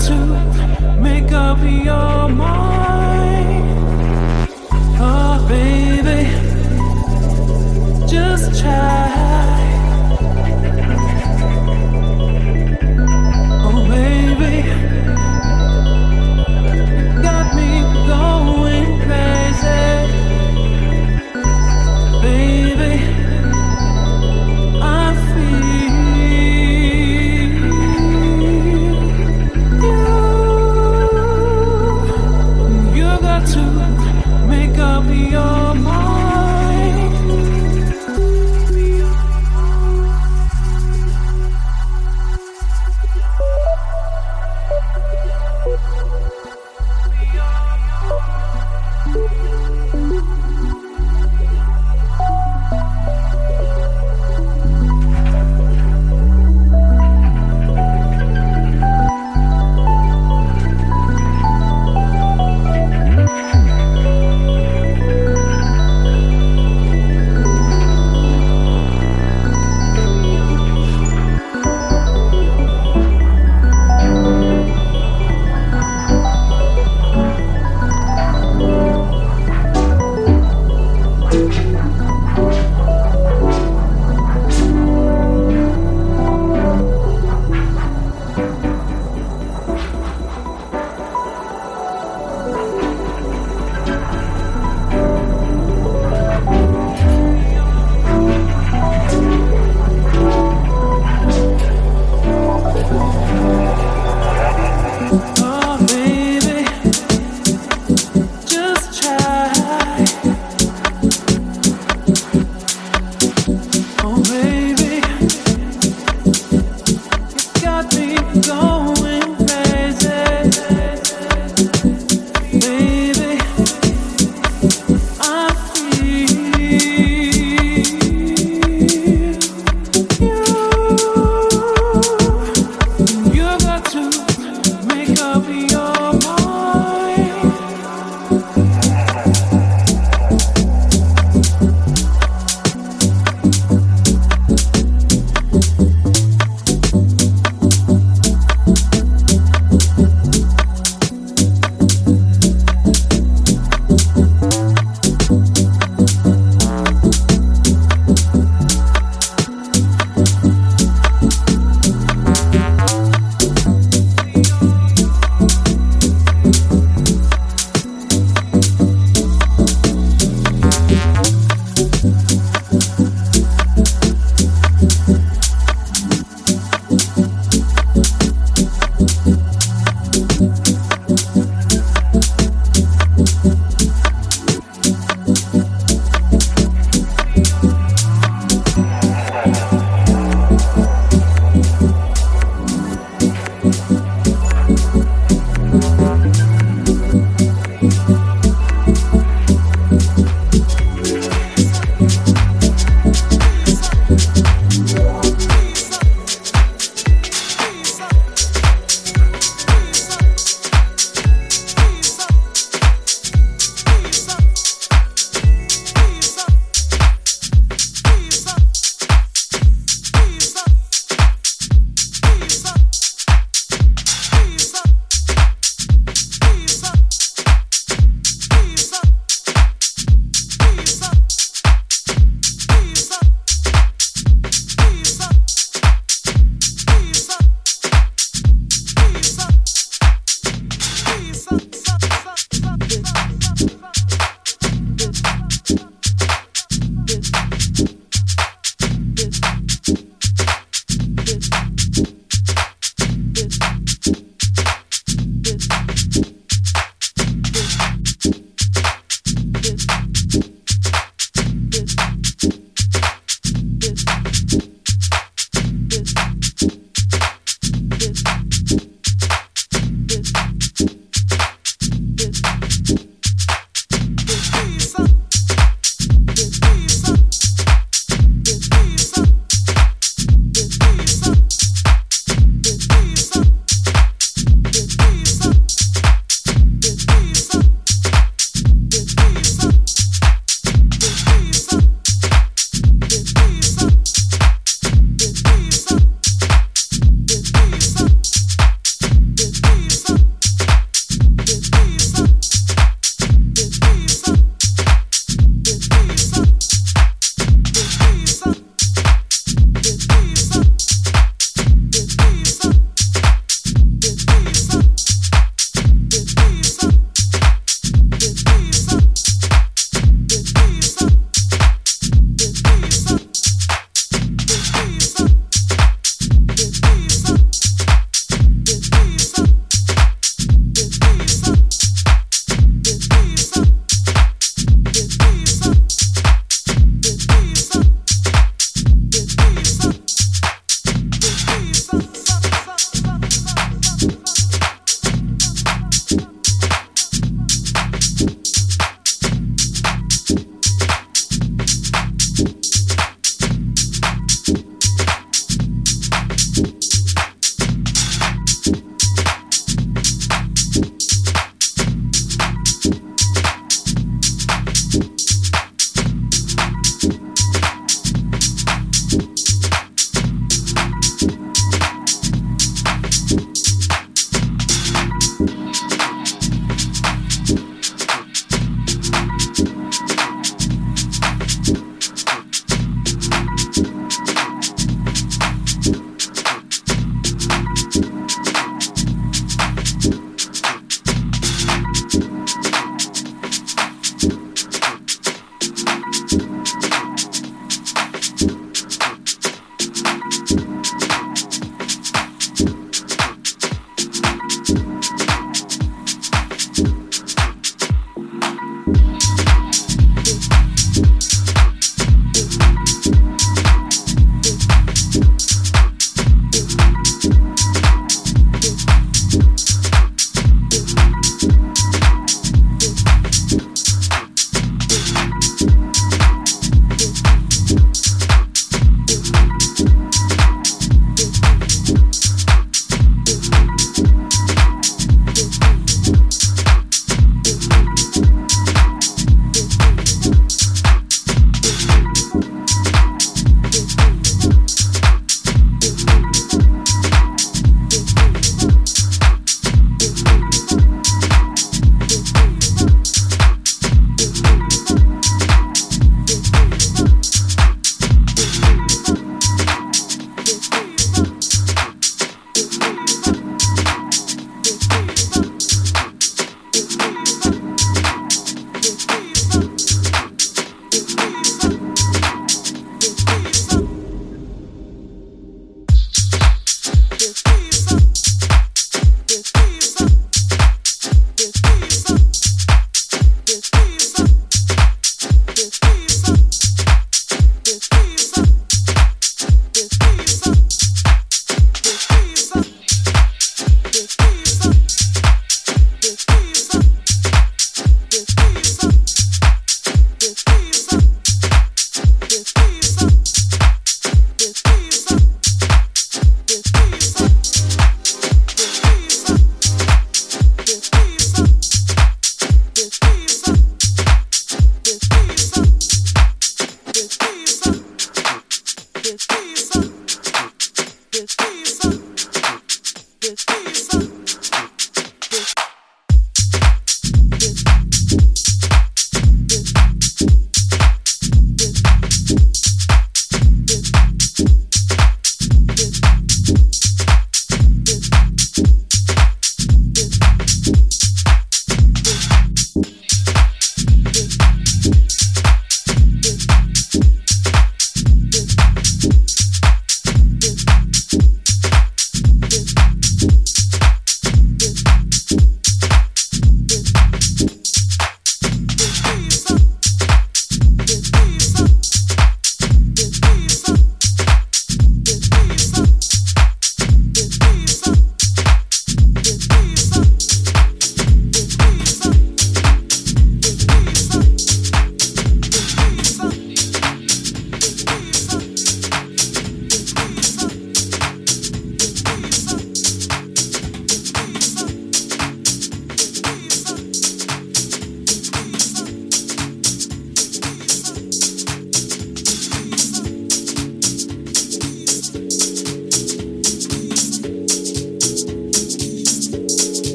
to make up your mind. Oh, baby, just try.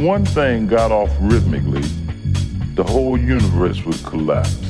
One thing got off rhythmically, the whole universe would collapse.